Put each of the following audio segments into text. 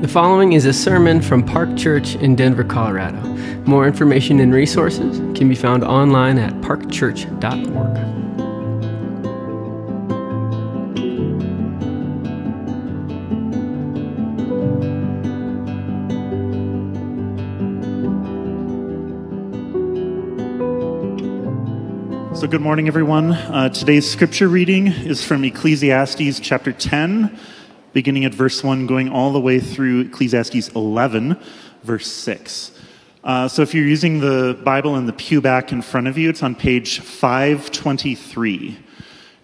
The following is a sermon from Park Church in Denver, Colorado. More information and resources can be found online at parkchurch.org. So, good morning, everyone. Uh, today's scripture reading is from Ecclesiastes chapter 10, beginning at verse 1, going all the way through Ecclesiastes 11, verse 6. Uh, so, if you're using the Bible in the pew back in front of you, it's on page 523.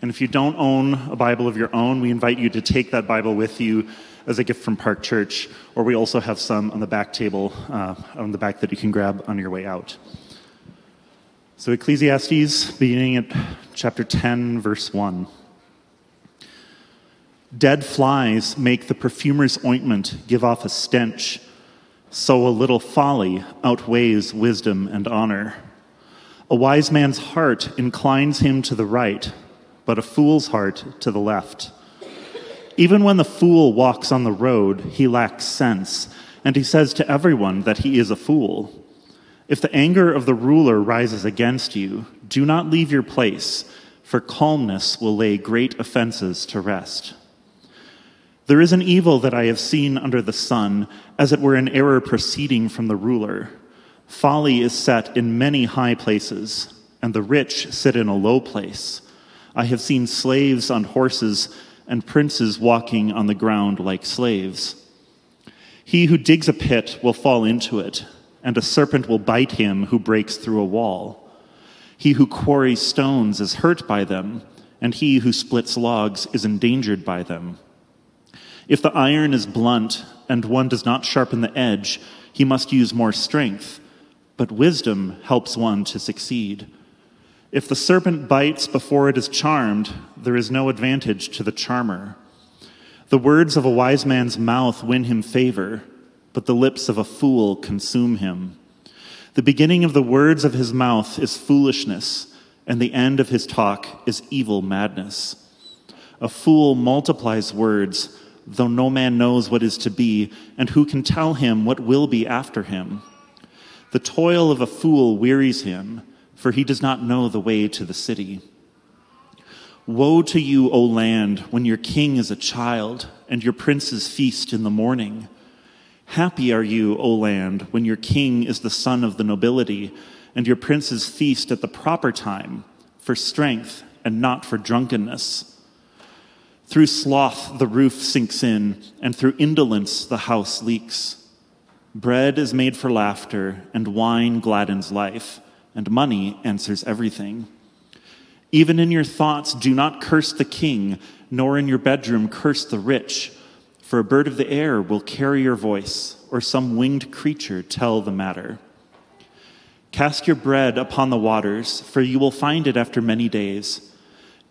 And if you don't own a Bible of your own, we invite you to take that Bible with you as a gift from Park Church, or we also have some on the back table uh, on the back that you can grab on your way out. So, Ecclesiastes, beginning at chapter 10, verse 1. Dead flies make the perfumer's ointment give off a stench, so a little folly outweighs wisdom and honor. A wise man's heart inclines him to the right, but a fool's heart to the left. Even when the fool walks on the road, he lacks sense, and he says to everyone that he is a fool. If the anger of the ruler rises against you, do not leave your place, for calmness will lay great offenses to rest. There is an evil that I have seen under the sun, as it were an error proceeding from the ruler. Folly is set in many high places, and the rich sit in a low place. I have seen slaves on horses and princes walking on the ground like slaves. He who digs a pit will fall into it and a serpent will bite him who breaks through a wall. He who quarries stones is hurt by them, and he who splits logs is endangered by them. If the iron is blunt and one does not sharpen the edge, he must use more strength, but wisdom helps one to succeed. If the serpent bites before it is charmed, there is no advantage to the charmer. The words of a wise man's mouth win him favor but the lips of a fool consume him. The beginning of the words of his mouth is foolishness, and the end of his talk is evil madness. A fool multiplies words, though no man knows what is to be, and who can tell him what will be after him? The toil of a fool wearies him, for he does not know the way to the city. Woe to you, O land, when your king is a child, and your princes feast in the morning. Happy are you, O land, when your king is the son of the nobility, and your princes feast at the proper time, for strength and not for drunkenness. Through sloth the roof sinks in, and through indolence the house leaks. Bread is made for laughter, and wine gladdens life, and money answers everything. Even in your thoughts, do not curse the king, nor in your bedroom curse the rich for a bird of the air will carry your voice, or some winged creature tell the matter. Cast your bread upon the waters, for you will find it after many days.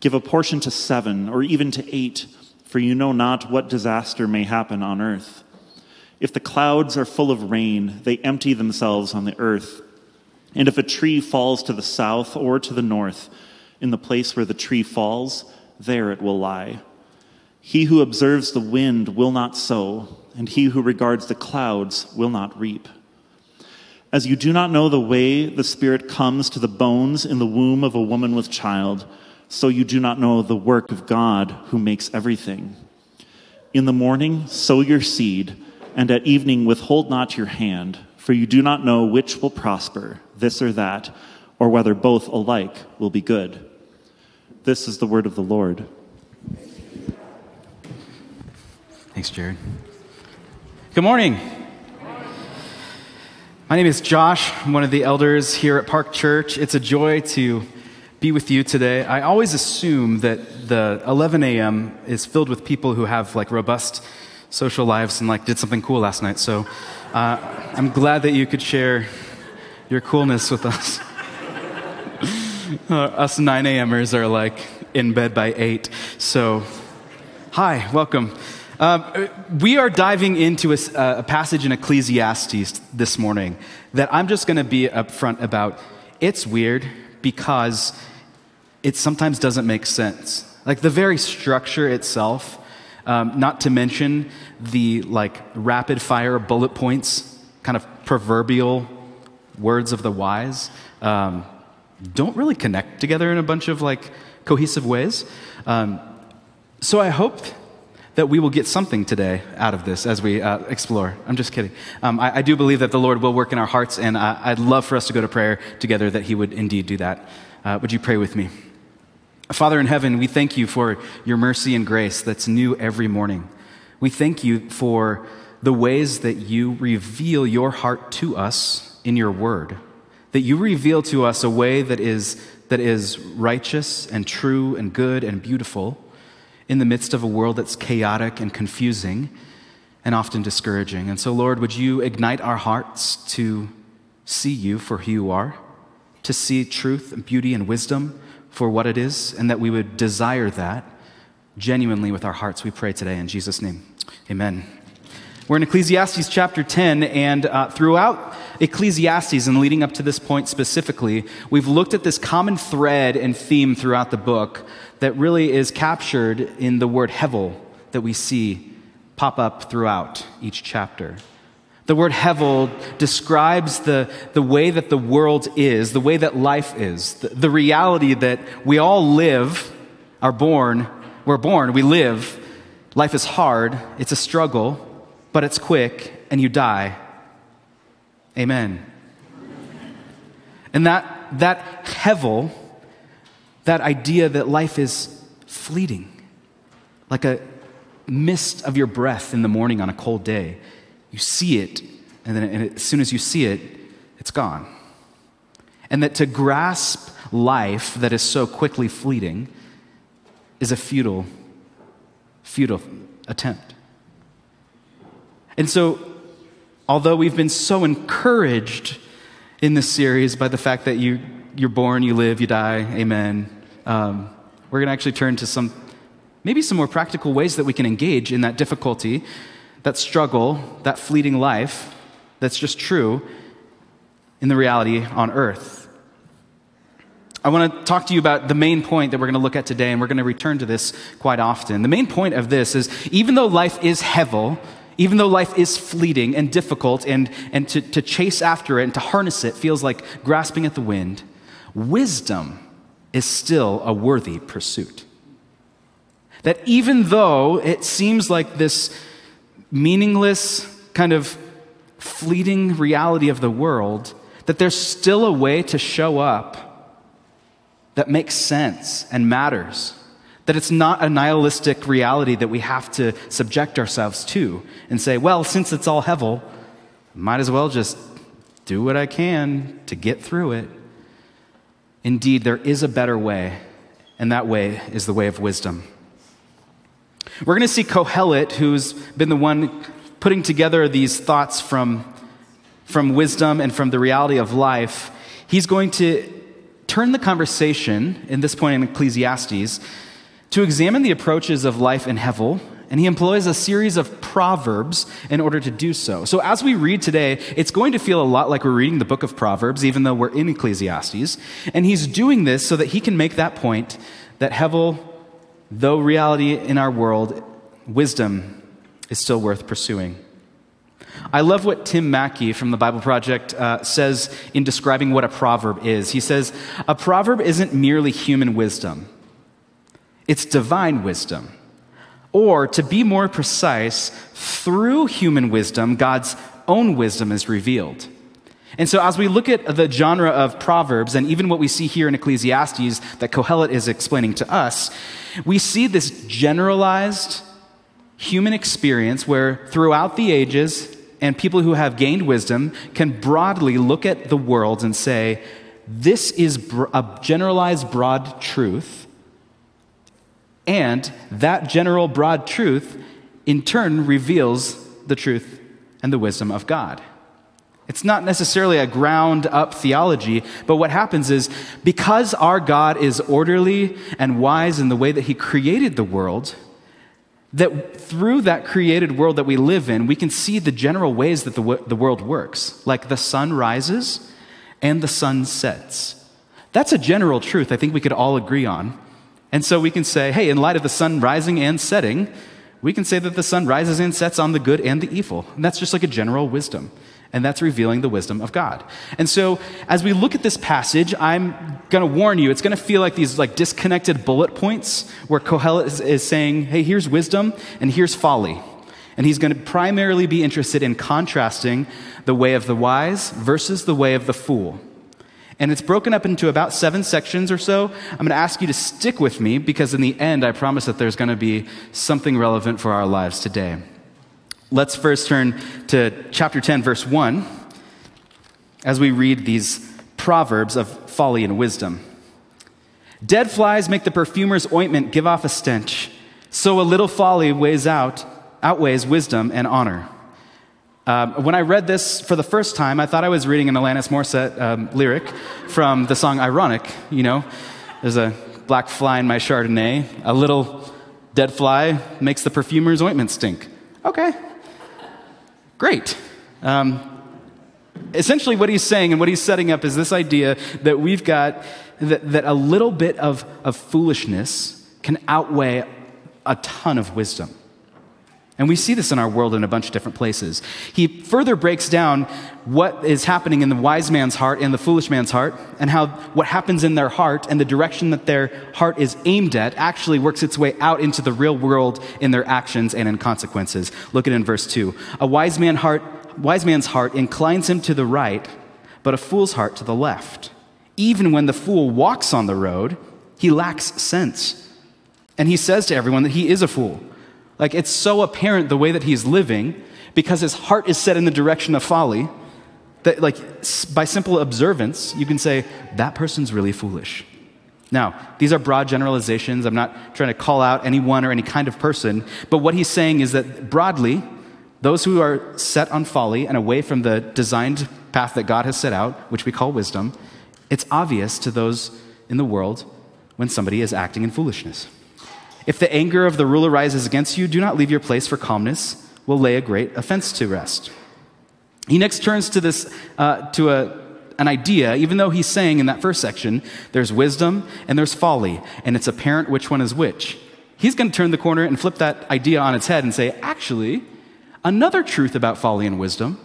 Give a portion to seven, or even to eight, for you know not what disaster may happen on earth. If the clouds are full of rain, they empty themselves on the earth. And if a tree falls to the south or to the north, in the place where the tree falls, there it will lie. He who observes the wind will not sow, and he who regards the clouds will not reap. As you do not know the way the Spirit comes to the bones in the womb of a woman with child, so you do not know the work of God who makes everything. In the morning, sow your seed, and at evening, withhold not your hand, for you do not know which will prosper, this or that, or whether both alike will be good. This is the word of the Lord. Thanks, Jared. Good morning. My name is Josh. I'm one of the elders here at Park Church. It's a joy to be with you today. I always assume that the 11 a.m. is filled with people who have like robust social lives and like did something cool last night. So uh, I'm glad that you could share your coolness with us. uh, us 9 a.m.ers are like in bed by 8. So, hi, welcome. Um, we are diving into a, a, passage in Ecclesiastes this morning that I'm just going to be upfront about. It's weird because it sometimes doesn't make sense. Like the very structure itself Um, not to mention the like rapid fire bullet points, kind of proverbial words of the wise, um, don't really connect together in a bunch of like cohesive ways. Um, so I hope that we will get something today out of this as we uh, explore. I'm just kidding. Um, I, I, do believe that the Lord will work in our hearts, and I, would love for us to go to prayer together that He would indeed do that. Uh, would you pray with me? Father in heaven, we thank you for your mercy and grace that's new every morning. We thank you for the ways that you reveal your heart to us in your word, that you reveal to us a way that is, that is righteous and true and good and beautiful in the midst of a world that's chaotic and confusing and often discouraging. And so, Lord, would you ignite our hearts to see you for who you are, to see truth and beauty and wisdom for what it is, and that we would desire that genuinely with our hearts. We pray today in Jesus' name. Amen. We're in Ecclesiastes chapter 10, and uh, throughout Ecclesiastes and leading up to this point specifically, we've looked at this common thread and theme throughout the book that really is captured in the word hevel that we see pop up throughout each chapter. The word hevel describes the, the way that the world is, the way that life is, the, the reality that we all live, are born, we're born, we live. Life is hard, it's a struggle, but it's quick, and you die. Amen. And that, that hevel, that idea that life is fleeting, like a mist of your breath in the morning on a cold day you see it, and then and as soon as you see it, it's gone. And that to grasp life that is so quickly fleeting is a futile, futile attempt. And so, although we've been so encouraged in this series by the fact that you, you're born, you live, you die, amen, um, we're going to actually turn to some, maybe some more practical ways that we can engage in that difficulty that struggle, that fleeting life that's just true in the reality on earth. I want to talk to you about the main point that we're going to look at today, and we're going to return to this quite often. The main point of this is even though life is hevel, even though life is fleeting and difficult, and, and to, to chase after it and to harness it feels like grasping at the wind, wisdom is still a worthy pursuit. That even though it seems like this meaningless, kind of fleeting reality of the world, that there's still a way to show up that makes sense and matters. That it's not a nihilistic reality that we have to subject ourselves to and say, well, since it's all hevel, might as well just do what I can to get through it. Indeed, there is a better way, and that way is the way of wisdom. We're going to see Kohelet, who's been the one putting together these thoughts from, from wisdom and from the reality of life. He's going to turn the conversation, in this point in Ecclesiastes, to examine the approaches of life in Hevel, and he employs a series of proverbs in order to do so. So, as we read today, it's going to feel a lot like we're reading the book of Proverbs, even though we're in Ecclesiastes. And he's doing this so that he can make that point that Hevel though reality in our world, wisdom is still worth pursuing. I love what Tim Mackie from the Bible Project uh, says in describing what a proverb is. He says, A proverb isn't merely human wisdom, it's divine wisdom. Or, to be more precise, through human wisdom, God's own wisdom is revealed. And so, as we look at the genre of Proverbs, and even what we see here in Ecclesiastes that Kohelet is explaining to us, we see this generalized human experience where throughout the ages, and people who have gained wisdom can broadly look at the world and say, this is a generalized broad truth. And that general broad truth, in turn, reveals the truth and the wisdom of God. It's not necessarily a ground up theology, but what happens is because our God is orderly and wise in the way that He created the world, that through that created world that we live in, we can see the general ways that the, the world works, like the sun rises and the sun sets. That's a general truth I think we could all agree on. And so we can say, hey, in light of the sun rising and setting, we can say that the sun rises and sets on the good and the evil. And that's just like a general wisdom. And that's revealing the wisdom of God. And so, as we look at this passage, I'm going to warn you, it's going to feel like these like disconnected bullet points where Kohelet is, is saying, hey, here's wisdom and here's folly. And he's going to primarily be interested in contrasting the way of the wise versus the way of the fool. And it's broken up into about seven sections or so. I'm going to ask you to stick with me because in the end, I promise that there's going to be something relevant for our lives today. Let's first turn to chapter 10, verse 1, as we read these proverbs of folly and wisdom. Dead flies make the perfumer's ointment give off a stench, so a little folly weighs out, outweighs wisdom and honor. Um, when I read this for the first time, I thought I was reading an Alanis Morissette um, lyric from the song Ironic. You know, there's a black fly in my Chardonnay. A little dead fly makes the perfumer's ointment stink. Okay, great. Um, essentially, what he's saying and what he's setting up is this idea that we've got that, that a little bit of, of foolishness can outweigh a ton of wisdom. And we see this in our world in a bunch of different places. He further breaks down what is happening in the wise man's heart and the foolish man's heart, and how what happens in their heart and the direction that their heart is aimed at actually works its way out into the real world in their actions and in consequences. Look at in verse 2. A wise, man heart, wise man's heart inclines him to the right, but a fool's heart to the left. Even when the fool walks on the road, he lacks sense. And he says to everyone that he is a fool. Like it's so apparent the way that he's living because his heart is set in the direction of folly that, like, by simple observance, you can say, that person's really foolish. Now, these are broad generalizations. I'm not trying to call out anyone or any kind of person, but what he's saying is that broadly, those who are set on folly and away from the designed path that God has set out, which we call wisdom, it's obvious to those in the world when somebody is acting in foolishness. If the anger of the ruler rises against you, do not leave your place, for calmness will lay a great offense to rest. He next turns to this, uh, to a, an idea, even though he's saying in that first section, there's wisdom and there's folly, and it's apparent which one is which. He's going to turn the corner and flip that idea on its head and say, actually, another truth about folly and wisdom,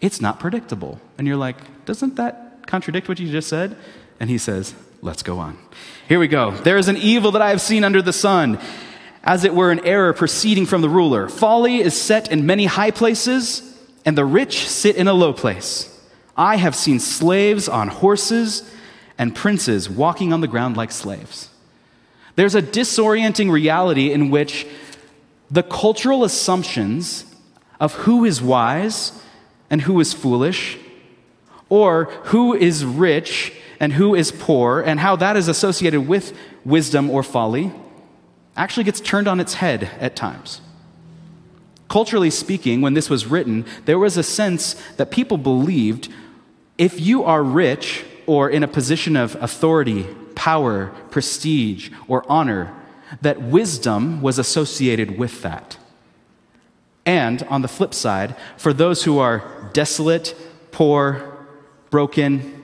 it's not predictable. And you're like, doesn't that contradict what you just said? And he says, let's go on. Here we go. There is an evil that I have seen under the sun, as it were an error proceeding from the ruler. Folly is set in many high places, and the rich sit in a low place. I have seen slaves on horses and princes walking on the ground like slaves. There's a disorienting reality in which the cultural assumptions of who is wise and who is foolish, or who is rich and who is poor and how that is associated with wisdom or folly actually gets turned on its head at times. Culturally speaking, when this was written, there was a sense that people believed if you are rich or in a position of authority, power, prestige, or honor, that wisdom was associated with that. And on the flip side, for those who are desolate, poor, broken,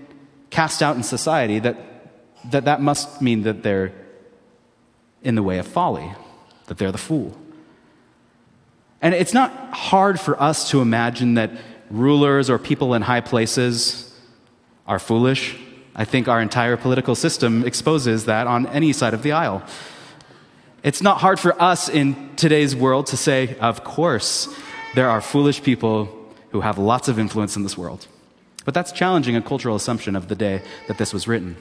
cast out in society, that that, that must mean that they're in the way of folly, that they're the fool. And it's not hard for us to imagine that rulers or people in high places are foolish. I think our entire political system exposes that on any side of the aisle. It's not hard for us in today's world to say, of course, there are foolish people who have lots of influence in this world. But that's challenging a cultural assumption of the day that this was written.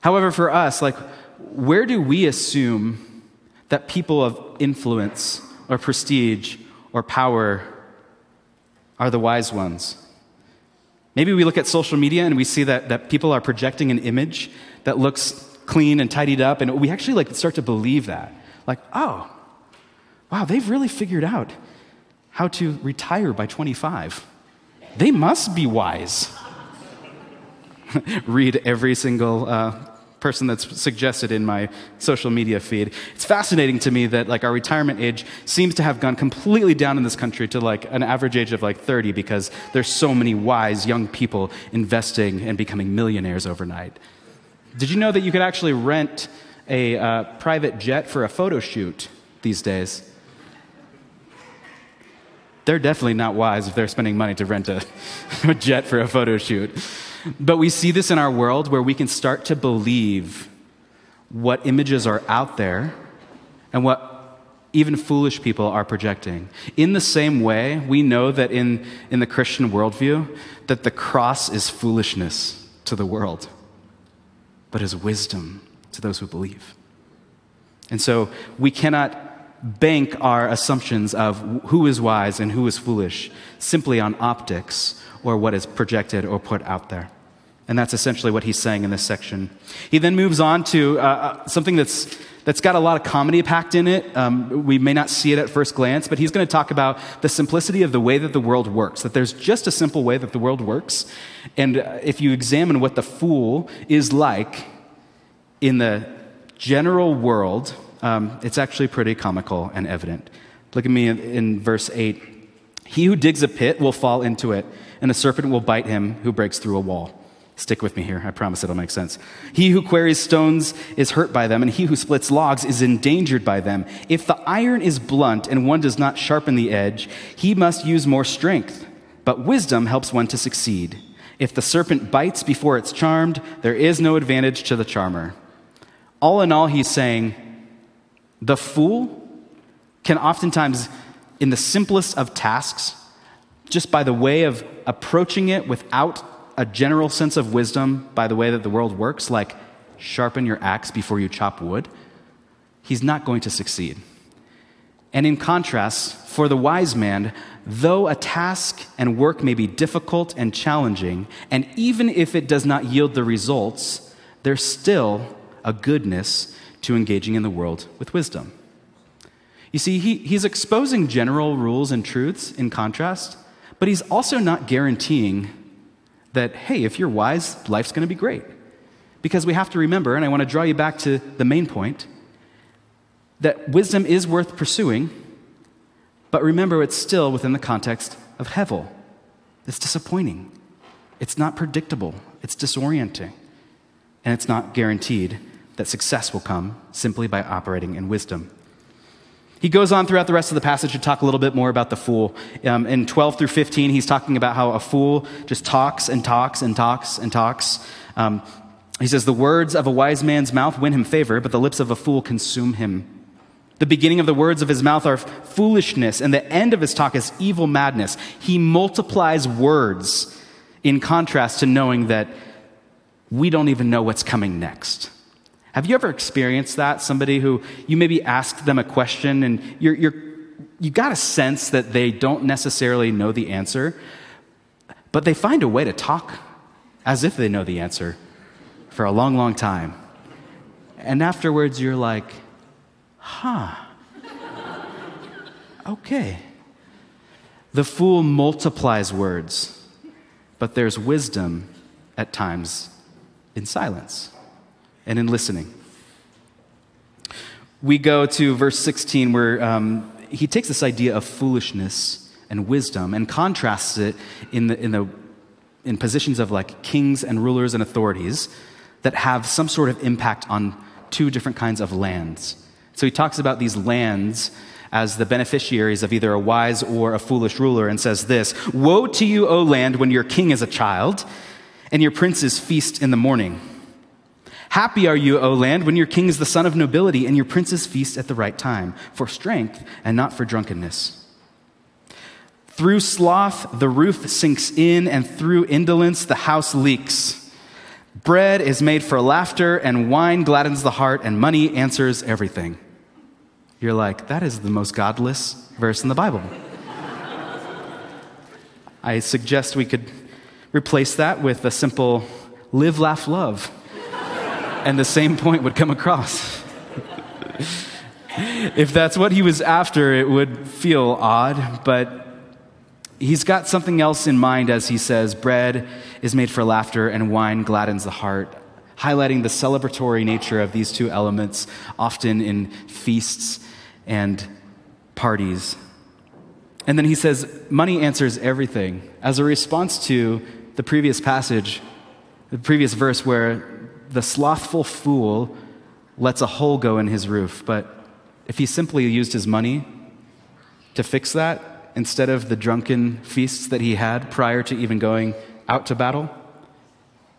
However, for us, like, where do we assume that people of influence or prestige or power are the wise ones? Maybe we look at social media and we see that, that people are projecting an image that looks clean and tidied up, and we actually like start to believe that. Like, oh, wow, they've really figured out how to retire by 25 they must be wise. Read every single uh, person that's suggested in my social media feed. It's fascinating to me that like our retirement age seems to have gone completely down in this country to like an average age of like 30 because there's so many wise young people investing and becoming millionaires overnight. Did you know that you could actually rent a uh, private jet for a photo shoot these days. They're definitely not wise if they're spending money to rent a, a jet for a photo shoot. But we see this in our world where we can start to believe what images are out there and what even foolish people are projecting. In the same way, we know that in, in the Christian worldview, that the cross is foolishness to the world, but is wisdom to those who believe. And so we cannot bank our assumptions of who is wise and who is foolish simply on optics or what is projected or put out there. And that's essentially what he's saying in this section. He then moves on to uh, uh, something that's, that's got a lot of comedy packed in it. Um, we may not see it at first glance, but he's going to talk about the simplicity of the way that the world works, that there's just a simple way that the world works. And uh, if you examine what the fool is like in the general world, um, it's actually pretty comical and evident. Look at me in, in verse 8. He who digs a pit will fall into it, and a serpent will bite him who breaks through a wall. Stick with me here. I promise it'll make sense. He who quarries stones is hurt by them, and he who splits logs is endangered by them. If the iron is blunt and one does not sharpen the edge, he must use more strength. But wisdom helps one to succeed. If the serpent bites before it's charmed, there is no advantage to the charmer. All in all, he's saying the fool can oftentimes, in the simplest of tasks, just by the way of approaching it without a general sense of wisdom by the way that the world works, like sharpen your axe before you chop wood, he's not going to succeed. And in contrast, for the wise man, though a task and work may be difficult and challenging, and even if it does not yield the results, there's still a goodness to engaging in the world with wisdom. You see, he, he's exposing general rules and truths in contrast, but he's also not guaranteeing that, hey, if you're wise, life's going to be great. Because we have to remember, and I want to draw you back to the main point, that wisdom is worth pursuing, but remember it's still within the context of Hevel. It's disappointing, it's not predictable, it's disorienting, and it's not guaranteed that success will come simply by operating in wisdom. He goes on throughout the rest of the passage to talk a little bit more about the fool. Um, in 12 through 15, he's talking about how a fool just talks and talks and talks and talks. Um, he says, The words of a wise man's mouth win him favor, but the lips of a fool consume him. The beginning of the words of his mouth are foolishness, and the end of his talk is evil madness. He multiplies words in contrast to knowing that we don't even know what's coming next. Have you ever experienced that? Somebody who you maybe asked them a question and you're, you're, you got a sense that they don't necessarily know the answer, but they find a way to talk as if they know the answer for a long, long time. And afterwards, you're like, huh, okay. The fool multiplies words, but there's wisdom at times in silence and in listening. We go to verse 16 where um, he takes this idea of foolishness and wisdom and contrasts it in, the, in, the, in positions of like kings and rulers and authorities that have some sort of impact on two different kinds of lands. So he talks about these lands as the beneficiaries of either a wise or a foolish ruler and says this Woe to you, O land, when your king is a child and your princes feast in the morning. Happy are you, O land, when your king is the son of nobility and your princes feast at the right time, for strength and not for drunkenness. Through sloth, the roof sinks in, and through indolence, the house leaks. Bread is made for laughter, and wine gladdens the heart, and money answers everything. You're like, that is the most godless verse in the Bible. I suggest we could replace that with a simple live, laugh, love and the same point would come across. if that's what he was after, it would feel odd, but he's got something else in mind as he says, Bread is made for laughter, and wine gladdens the heart, highlighting the celebratory nature of these two elements, often in feasts and parties. And then he says, Money answers everything, as a response to the previous passage, the previous verse where the slothful fool lets a hole go in his roof, but if he simply used his money to fix that instead of the drunken feasts that he had prior to even going out to battle,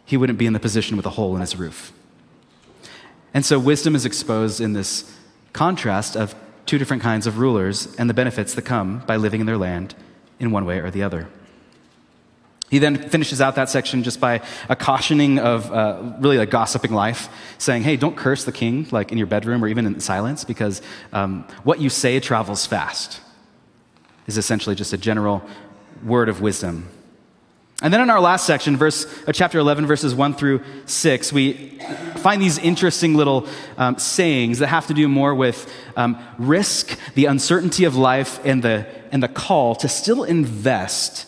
he wouldn't be in the position with a hole in his roof. And so wisdom is exposed in this contrast of two different kinds of rulers and the benefits that come by living in their land in one way or the other. He then finishes out that section just by a cautioning of uh, really a gossiping life, saying, hey, don't curse the king, like in your bedroom or even in silence, because um, what you say travels fast, is essentially just a general word of wisdom. And then in our last section, verse, uh, chapter 11, verses 1 through 6, we find these interesting little um, sayings that have to do more with um, risk, the uncertainty of life, and the, and the call to still invest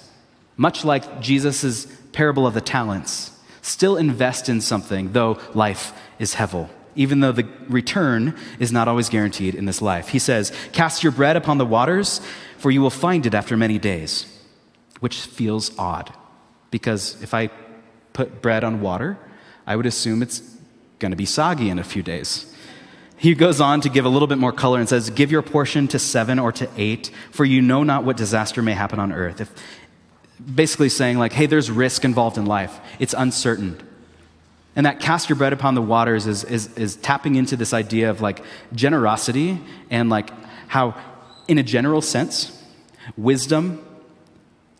much like Jesus' parable of the talents, still invest in something, though life is hevel, even though the return is not always guaranteed in this life. He says, Cast your bread upon the waters, for you will find it after many days, which feels odd, because if I put bread on water, I would assume it's going to be soggy in a few days. He goes on to give a little bit more color and says, Give your portion to seven or to eight, for you know not what disaster may happen on earth. If, basically saying, like, hey, there's risk involved in life, it's uncertain. And that cast your bread upon the waters is, is, is tapping into this idea of like generosity and like how, in a general sense, wisdom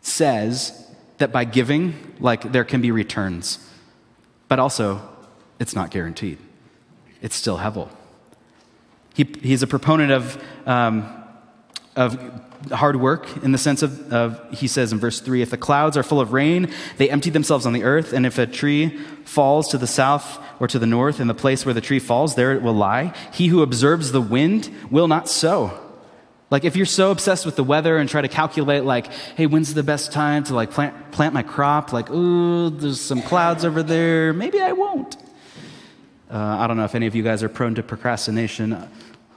says that by giving, like there can be returns. But also, it's not guaranteed. It's still hevel. He, he's a proponent of, um, of hard work in the sense of, of, he says in verse 3 if the clouds are full of rain they empty themselves on the earth and if a tree falls to the south or to the north in the place where the tree falls there it will lie. He who observes the wind will not sow. Like if you're so obsessed with the weather and try to calculate like hey when's the best time to like plant, plant my crop? Like ooh there's some clouds over there. Maybe i won't. Uh, i don't know if any of you guys are prone to procrastination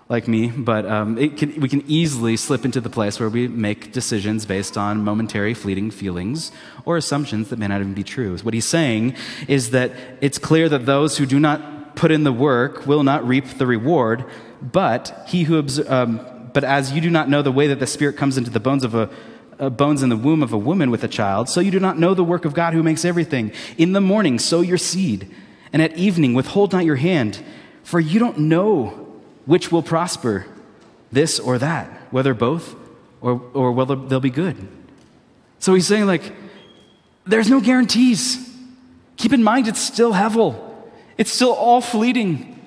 like me, but um, can, we can easily slip into the place where we make decisions based on momentary, fleeting feelings or assumptions that may not even be true. What he's saying is that it's clear that those who do not put in the work will not reap the reward, but he who um, but as you do not know the way that the Spirit comes into the bones of a uh, bones in the womb of a woman with a child, so you do not know the work of God who makes everything. In the morning, sow your seed, and at evening, withhold not your hand, for you don't know which will prosper, this or that, whether both or, or whether they'll be good. So he's saying, like, there's no guarantees. Keep in mind, it's still Hevel, it's still all fleeting.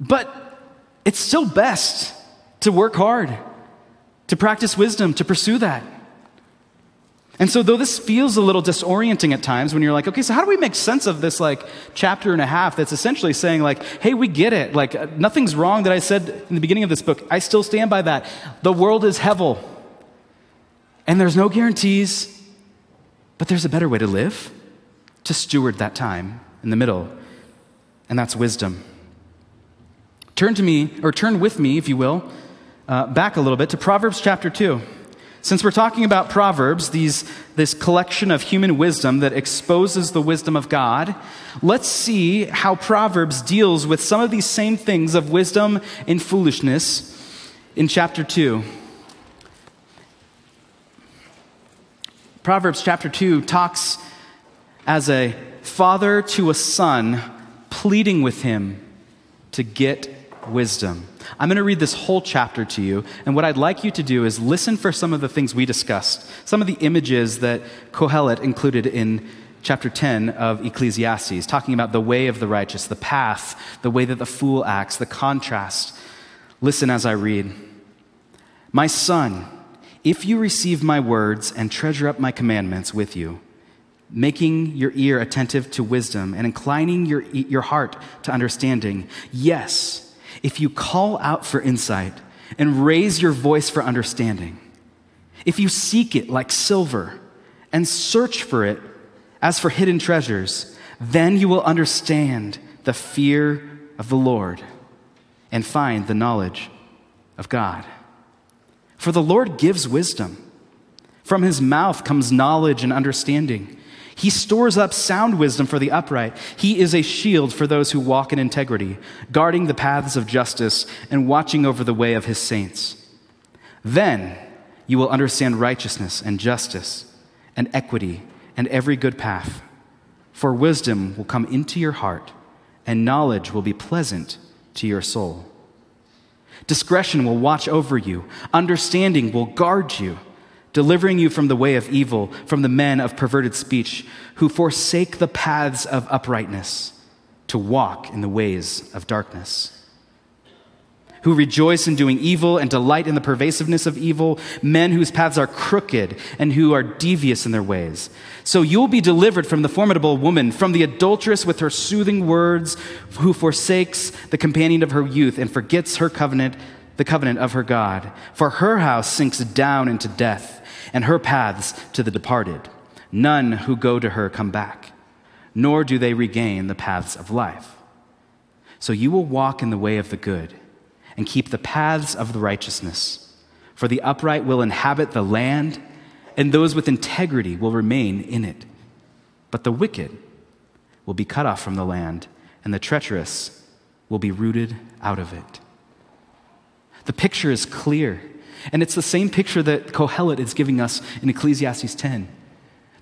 But it's still best to work hard, to practice wisdom, to pursue that. And so, though this feels a little disorienting at times when you're like, okay, so how do we make sense of this like chapter and a half that's essentially saying, like, hey, we get it. Like, uh, nothing's wrong that I said in the beginning of this book. I still stand by that. The world is Hevel. And there's no guarantees, but there's a better way to live, to steward that time in the middle. And that's wisdom. Turn to me, or turn with me, if you will, uh, back a little bit to Proverbs chapter 2. Since we're talking about Proverbs, these, this collection of human wisdom that exposes the wisdom of God, let's see how Proverbs deals with some of these same things of wisdom and foolishness in chapter 2. Proverbs chapter 2 talks as a father to a son pleading with him to get wisdom. I'm going to read this whole chapter to you, and what I'd like you to do is listen for some of the things we discussed, some of the images that Kohelet included in chapter 10 of Ecclesiastes, talking about the way of the righteous, the path, the way that the fool acts, the contrast. Listen as I read. My son, if you receive my words and treasure up my commandments with you, making your ear attentive to wisdom and inclining your, your heart to understanding, yes, if you call out for insight and raise your voice for understanding, if you seek it like silver and search for it as for hidden treasures, then you will understand the fear of the Lord and find the knowledge of God. For the Lord gives wisdom. From his mouth comes knowledge and understanding. He stores up sound wisdom for the upright. He is a shield for those who walk in integrity, guarding the paths of justice and watching over the way of his saints. Then you will understand righteousness and justice and equity and every good path. For wisdom will come into your heart, and knowledge will be pleasant to your soul. Discretion will watch over you, understanding will guard you delivering you from the way of evil, from the men of perverted speech, who forsake the paths of uprightness to walk in the ways of darkness. Who rejoice in doing evil and delight in the pervasiveness of evil, men whose paths are crooked and who are devious in their ways. So you'll be delivered from the formidable woman, from the adulteress with her soothing words, who forsakes the companion of her youth and forgets her covenant, the covenant of her God. For her house sinks down into death and her paths to the departed. None who go to her come back, nor do they regain the paths of life. So you will walk in the way of the good and keep the paths of the righteousness. For the upright will inhabit the land, and those with integrity will remain in it. But the wicked will be cut off from the land, and the treacherous will be rooted out of it. The picture is clear. And it's the same picture that Kohelet is giving us in Ecclesiastes 10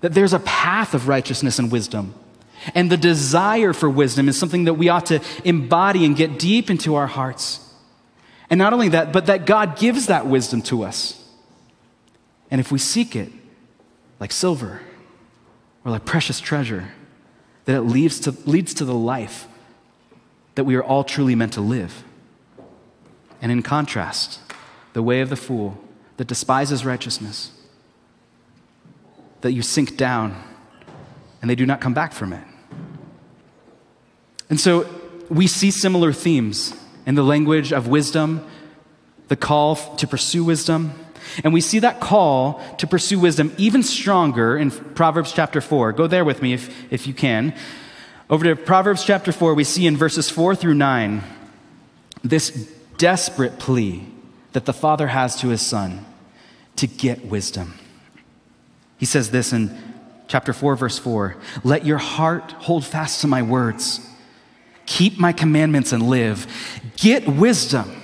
that there's a path of righteousness and wisdom. And the desire for wisdom is something that we ought to embody and get deep into our hearts. And not only that, but that God gives that wisdom to us. And if we seek it, like silver or like precious treasure, that it leads to, leads to the life that we are all truly meant to live. And in contrast, the way of the fool that despises righteousness, that you sink down and they do not come back from it. And so we see similar themes in the language of wisdom, the call to pursue wisdom. And we see that call to pursue wisdom even stronger in Proverbs chapter 4. Go there with me if, if you can. Over to Proverbs chapter 4, we see in verses 4 through 9 this desperate plea that the Father has to his Son to get wisdom. He says this in chapter 4, verse 4 Let your heart hold fast to my words, keep my commandments and live. Get wisdom,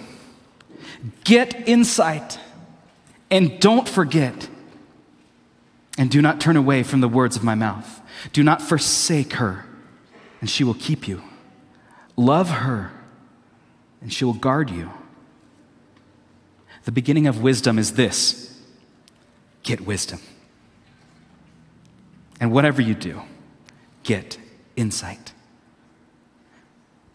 get insight, and don't forget. And do not turn away from the words of my mouth. Do not forsake her, and she will keep you. Love her, and she will guard you. The beginning of wisdom is this get wisdom. And whatever you do, get insight.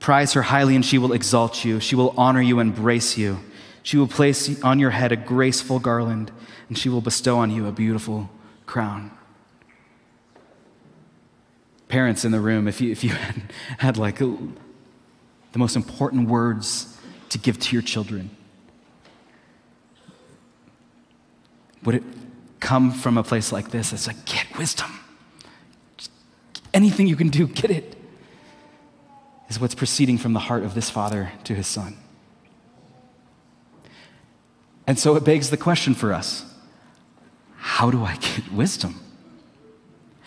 Prize her highly, and she will exalt you. She will honor you embrace you. She will place on your head a graceful garland, and she will bestow on you a beautiful crown. Parents in the room, if you, if you had, had like the most important words to give to your children, would it come from a place like this? It's like, get wisdom. Anything you can do, get it. Is what's proceeding from the heart of this father to his son. And so it begs the question for us how do I get wisdom?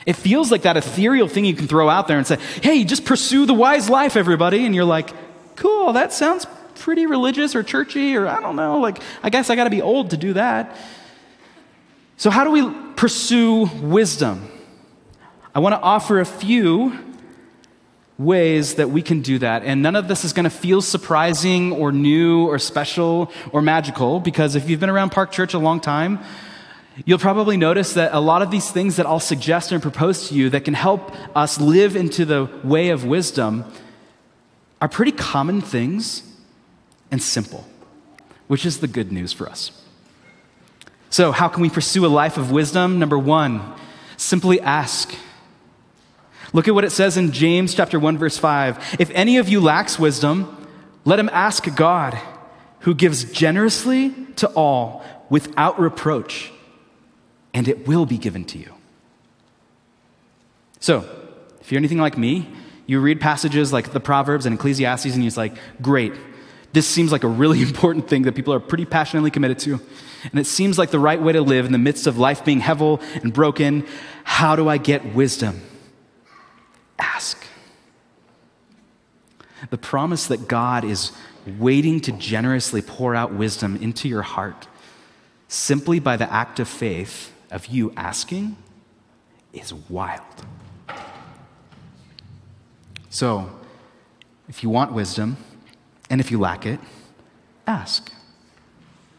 It feels like that ethereal thing you can throw out there and say, hey, just pursue the wise life, everybody. And you're like, cool, that sounds pretty religious or churchy, or I don't know, like, I guess I got to be old to do that. So, how do we pursue wisdom? I want to offer a few ways that we can do that. And none of this is going to feel surprising or new or special or magical because if you've been around Park Church a long time, you'll probably notice that a lot of these things that I'll suggest and propose to you that can help us live into the way of wisdom are pretty common things and simple, which is the good news for us. So, how can we pursue a life of wisdom? Number one, simply ask. Look at what it says in James chapter 1 verse 5. If any of you lacks wisdom, let him ask God, who gives generously to all without reproach, and it will be given to you. So, if you're anything like me, you read passages like the Proverbs and Ecclesiastes and you're like, great, This seems like a really important thing that people are pretty passionately committed to. And it seems like the right way to live in the midst of life being hevel and broken. How do I get wisdom? Ask. The promise that God is waiting to generously pour out wisdom into your heart simply by the act of faith of you asking is wild. So, if you want wisdom, and if you lack it, ask.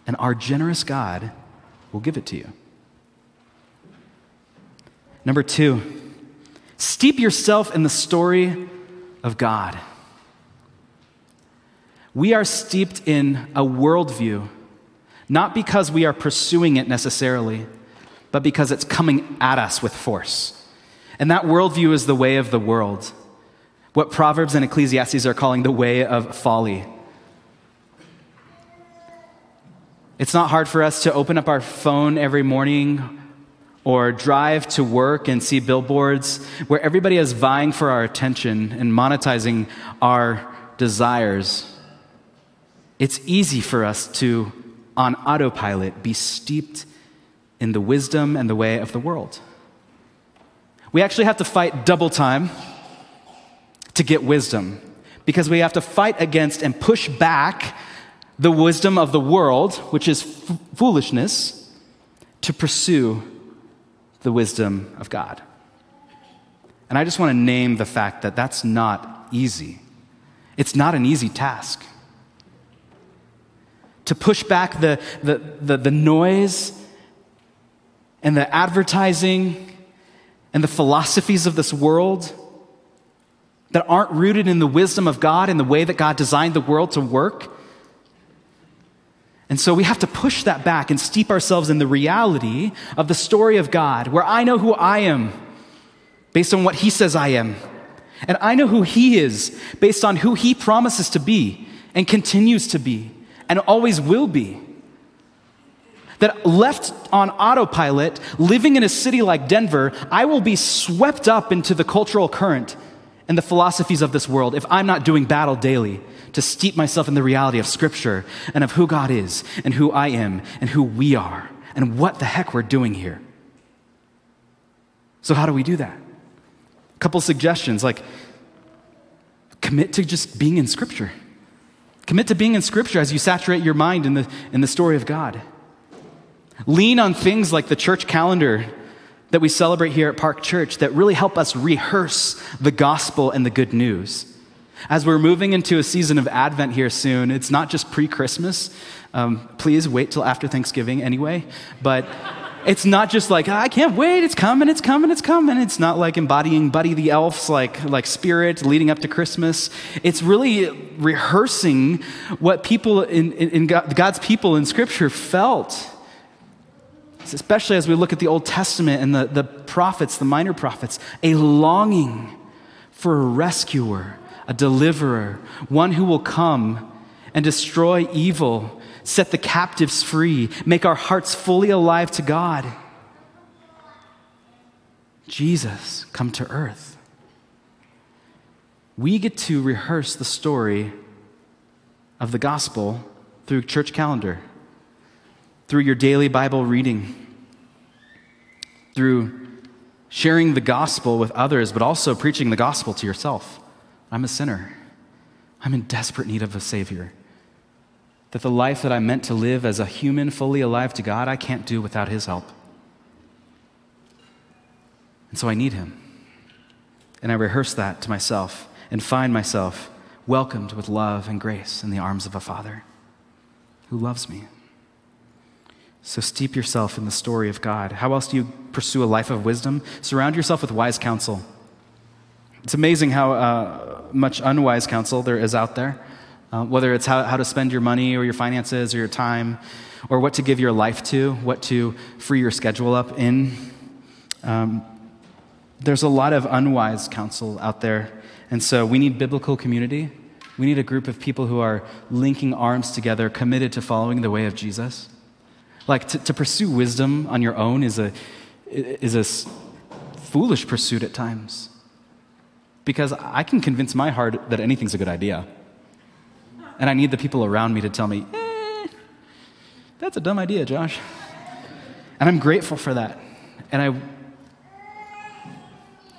And our generous God will give it to you. Number two, steep yourself in the story of God. We are steeped in a worldview, not because we are pursuing it necessarily, but because it's coming at us with force. And that worldview is the way of the world, what Proverbs and Ecclesiastes are calling the way of folly. It's not hard for us to open up our phone every morning or drive to work and see billboards where everybody is vying for our attention and monetizing our desires. It's easy for us to, on autopilot, be steeped in the wisdom and the way of the world. We actually have to fight double time to get wisdom because we have to fight against and push back the wisdom of the world, which is f- foolishness, to pursue the wisdom of God. And I just want to name the fact that that's not easy. It's not an easy task to push back the, the, the, the noise and the advertising and the philosophies of this world that aren't rooted in the wisdom of God and the way that God designed the world to work. And so we have to push that back and steep ourselves in the reality of the story of God, where I know who I am based on what He says I am. And I know who He is based on who He promises to be and continues to be and always will be. That left on autopilot, living in a city like Denver, I will be swept up into the cultural current and the philosophies of this world if I'm not doing battle daily to steep myself in the reality of Scripture and of who God is and who I am and who we are and what the heck we're doing here. So, how do we do that? A couple suggestions like commit to just being in Scripture. Commit to being in Scripture as you saturate your mind in the, in the story of God. Lean on things like the church calendar that we celebrate here at Park Church that really help us rehearse the gospel and the good news. As we're moving into a season of Advent here soon, it's not just pre Christmas. Um, please wait till after Thanksgiving anyway. But it's not just like, I can't wait, it's coming, it's coming, it's coming. It's not like embodying Buddy the Elf's like, like spirit leading up to Christmas. It's really rehearsing what people in, in, in God's people in Scripture felt. Especially as we look at the Old Testament and the, the prophets, the minor prophets, a longing for a rescuer, a deliverer, one who will come and destroy evil set the captives free, make our hearts fully alive to God. Jesus come to earth. We get to rehearse the story of the gospel through church calendar, through your daily Bible reading, through sharing the gospel with others, but also preaching the gospel to yourself. I'm a sinner. I'm in desperate need of a Savior. That the life that I'm meant to live as a human, fully alive to God, I can't do without His help. And so I need Him. And I rehearse that to myself and find myself welcomed with love and grace in the arms of a Father who loves me. So steep yourself in the story of God. How else do you pursue a life of wisdom? Surround yourself with wise counsel. It's amazing how uh, much unwise counsel there is out there. Uh, whether it's how, how to spend your money or your finances or your time, or what to give your life to, what to free your schedule up in. Um, there's a lot of unwise counsel out there. And so we need biblical community. We need a group of people who are linking arms together, committed to following the way of Jesus. Like to, to pursue wisdom on your own is a, is a foolish pursuit at times. Because I can convince my heart that anything's a good idea. And I need the people around me to tell me, eh, that's a dumb idea, Josh. And I'm grateful for that. And I,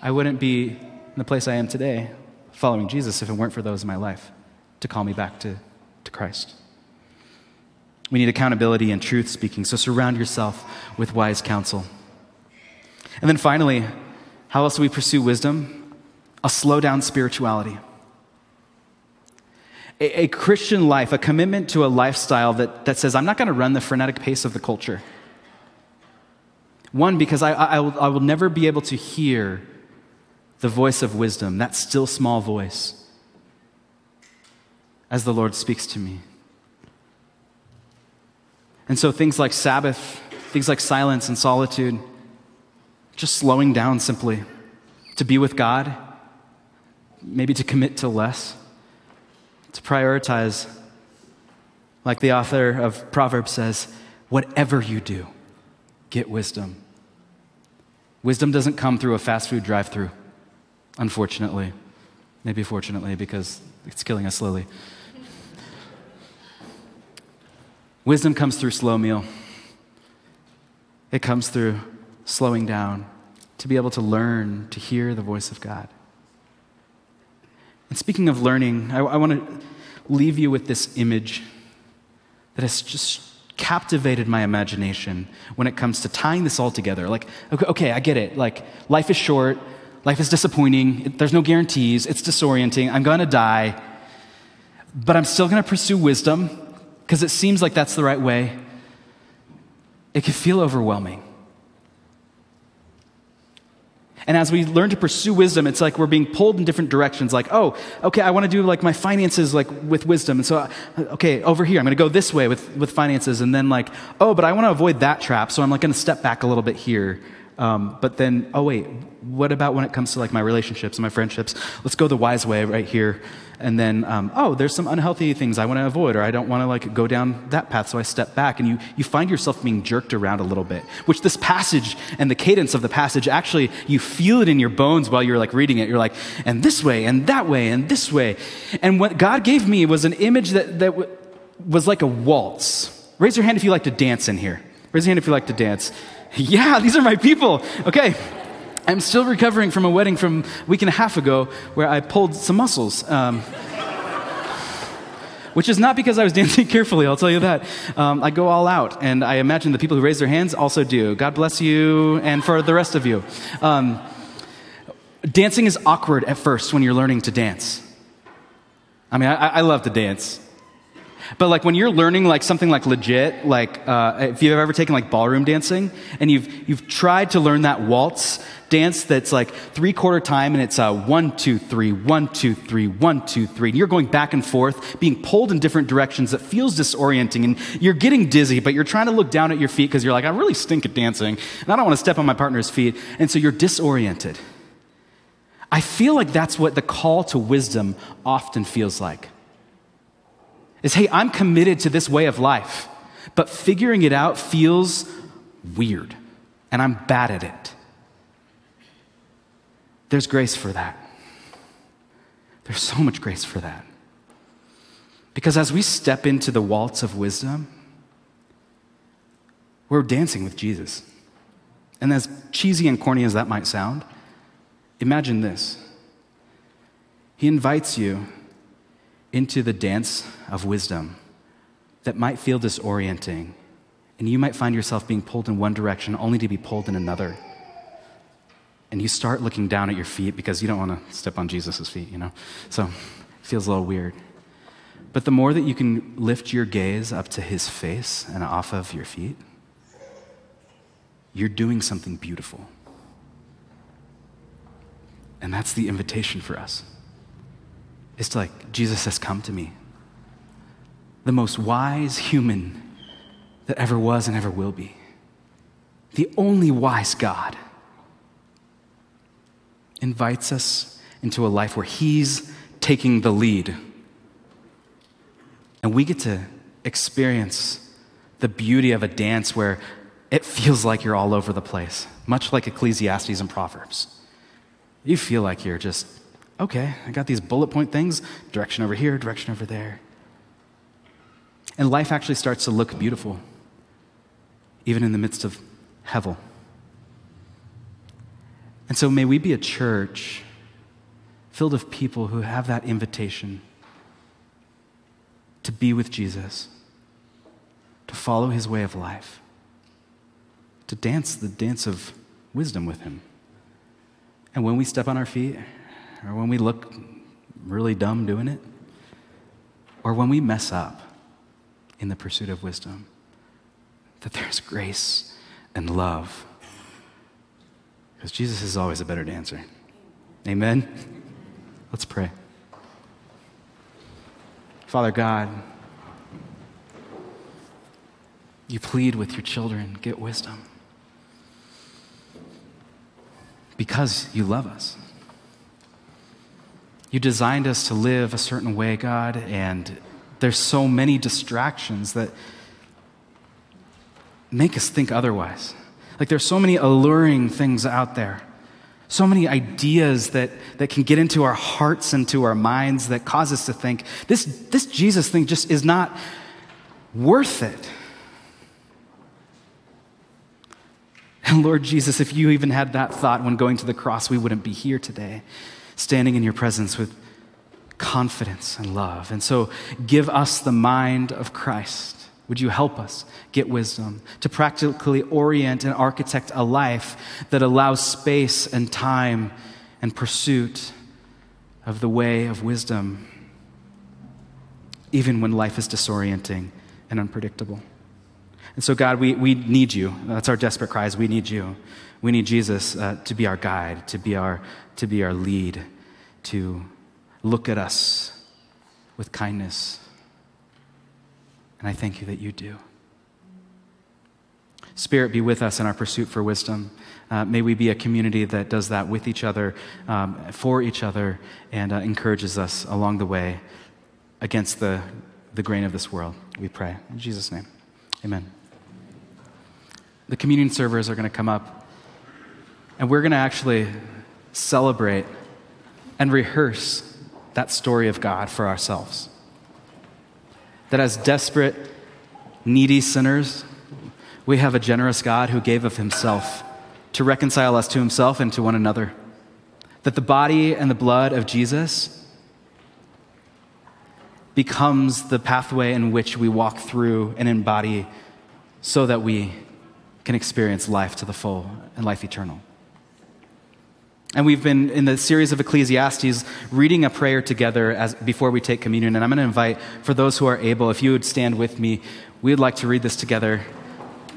I wouldn't be in the place I am today following Jesus if it weren't for those in my life to call me back to, to Christ. We need accountability and truth speaking, so surround yourself with wise counsel. And then finally, how else do we pursue wisdom? A slow down spirituality. A, a Christian life, a commitment to a lifestyle that, that says, I'm not going to run the frenetic pace of the culture. One, because I, I, will, I will never be able to hear the voice of wisdom, that still small voice, as the Lord speaks to me. And so things like Sabbath, things like silence and solitude, just slowing down simply to be with God, maybe to commit to less, to prioritize, like the author of Proverbs says, whatever you do, get wisdom. Wisdom doesn't come through a fast food drive through, unfortunately. Maybe fortunately, because it's killing us slowly. Wisdom comes through slow meal. It comes through slowing down to be able to learn to hear the voice of God. And speaking of learning, I, I want to leave you with this image that has just captivated my imagination when it comes to tying this all together. Like, okay, I get it. Like, life is short, life is disappointing, there's no guarantees, it's disorienting, I'm gonna die, but I'm still gonna pursue wisdom because it seems like that's the right way. It can feel overwhelming. And as we learn to pursue wisdom, it's like we're being pulled in different directions. Like, oh, okay, I want to do like my finances like with wisdom. And so, uh, okay, over here, I'm going to go this way with, with finances. And then like, oh, but I want to avoid that trap. So I'm like going to step back a little bit here. Um, but then, oh, wait, what about when it comes to like my relationships and my friendships? Let's go the wise way right here. And then um, oh there's some unhealthy things i want to avoid or i don't want to like go down that path. So i step back and you, you find yourself being jerked around a little bit which this passage and the cadence of the passage actually you feel it in your bones while you're like reading it. You're like and this way and that way and this way. And what god gave me was an image that, that w- was like a waltz. Raise your hand if you like to dance in here. Raise your hand if you like to dance yeah these are my people okay I'm still recovering from a wedding from a week and a half ago where I pulled some muscles. Um, which is not because I was dancing carefully, I'll tell you that. Um, I go all out, and I imagine the people who raise their hands also do. God bless you, and for the rest of you. Um, dancing is awkward at first when you're learning to dance. I mean, I, I love to dance. But like when you're learning like something like legit, like uh, if you've ever taken like ballroom dancing and you've you've tried to learn that waltz dance that's like three quarter time and it's a one two three one two three one two three, and you're going back and forth, being pulled in different directions that feels disorienting, and you're getting dizzy, but you're trying to look down at your feet because you're like, I really stink at dancing, and I don't want to step on my partner's feet, and so you're disoriented. I feel like that's what the call to wisdom often feels like is hey, I'm committed to this way of life, but figuring it out feels weird, and I'm bad at it. There's grace for that. There's so much grace for that. Because as we step into the waltz of wisdom, we're dancing with Jesus. And as cheesy and corny as that might sound, imagine this He invites you into the dance of wisdom that might feel disorienting, and you might find yourself being pulled in one direction only to be pulled in another. And you start looking down at your feet because you don't want to step on Jesus' feet, you know? So it feels a little weird. But the more that you can lift your gaze up to his face and off of your feet, you're doing something beautiful. And that's the invitation for us. It's like Jesus has come to me, the most wise human that ever was and ever will be, the only wise God, invites us into a life where He's taking the lead. And we get to experience the beauty of a dance where it feels like you're all over the place, much like Ecclesiastes and Proverbs. You feel like you're just okay, I got these bullet point things, direction over here, direction over there. And life actually starts to look beautiful, even in the midst of hevel. And so may we be a church filled with people who have that invitation to be with Jesus, to follow his way of life, to dance the dance of wisdom with him. And when we step on our feet, or when we look really dumb doing it, or when we mess up in the pursuit of wisdom, that there's grace and love. Because Jesus is always a better dancer. Amen? Let's pray. Father God, you plead with your children, get wisdom. Because you love us. You designed us to live a certain way, God, and there's so many distractions that make us think otherwise. Like there's so many alluring things out there. So many ideas that, that can get into our hearts and to our minds that cause us to think this, this Jesus thing just is not worth it. And Lord Jesus, if you even had that thought when going to the cross, we wouldn't be here today standing in your presence with confidence and love. And so give us the mind of Christ. Would you help us get wisdom to practically orient and architect a life that allows space and time and pursuit of the way of wisdom, even when life is disorienting and unpredictable? And so, God, we, we need you. That's our desperate cries. We need you. We need Jesus uh, to be our guide, to be our, to be our lead to look at us with kindness. And I thank you that you do. Spirit, be with us in our pursuit for wisdom. Uh, may we be a community that does that with each other, um, for each other, and uh, encourages us along the way against the, the grain of this world. We pray. In Jesus' name, amen. The communion servers are going to come up, and we're going to actually celebrate and rehearse that story of God for ourselves. That as desperate, needy sinners, we have a generous God who gave of himself to reconcile us to himself and to one another. That the body and the blood of Jesus becomes the pathway in which we walk through and embody so that we can experience life to the full and life eternal. And we've been in the series of Ecclesiastes reading a prayer together as, before we take communion. And I'm going to invite, for those who are able, if you would stand with me, we would like to read this together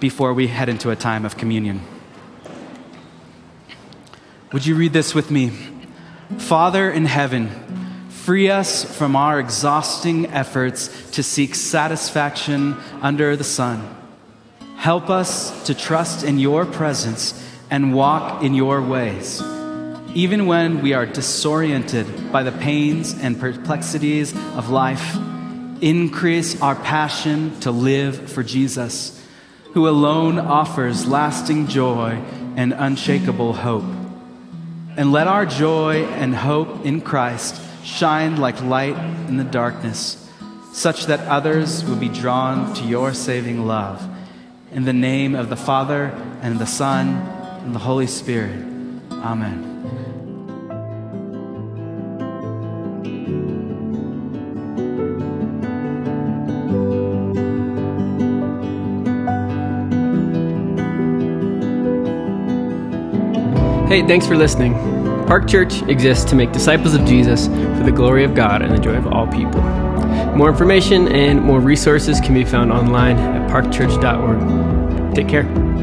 before we head into a time of communion. Would you read this with me? Father in heaven, free us from our exhausting efforts to seek satisfaction under the sun. Help us to trust in your presence and walk in your ways even when we are disoriented by the pains and perplexities of life, increase our passion to live for Jesus, who alone offers lasting joy and unshakable hope. And let our joy and hope in Christ shine like light in the darkness, such that others will be drawn to your saving love. In the name of the Father, and the Son, and the Holy Spirit. Amen. Hey, thanks for listening. Park Church exists to make disciples of Jesus for the glory of God and the joy of all people. More information and more resources can be found online at parkchurch.org. Take care.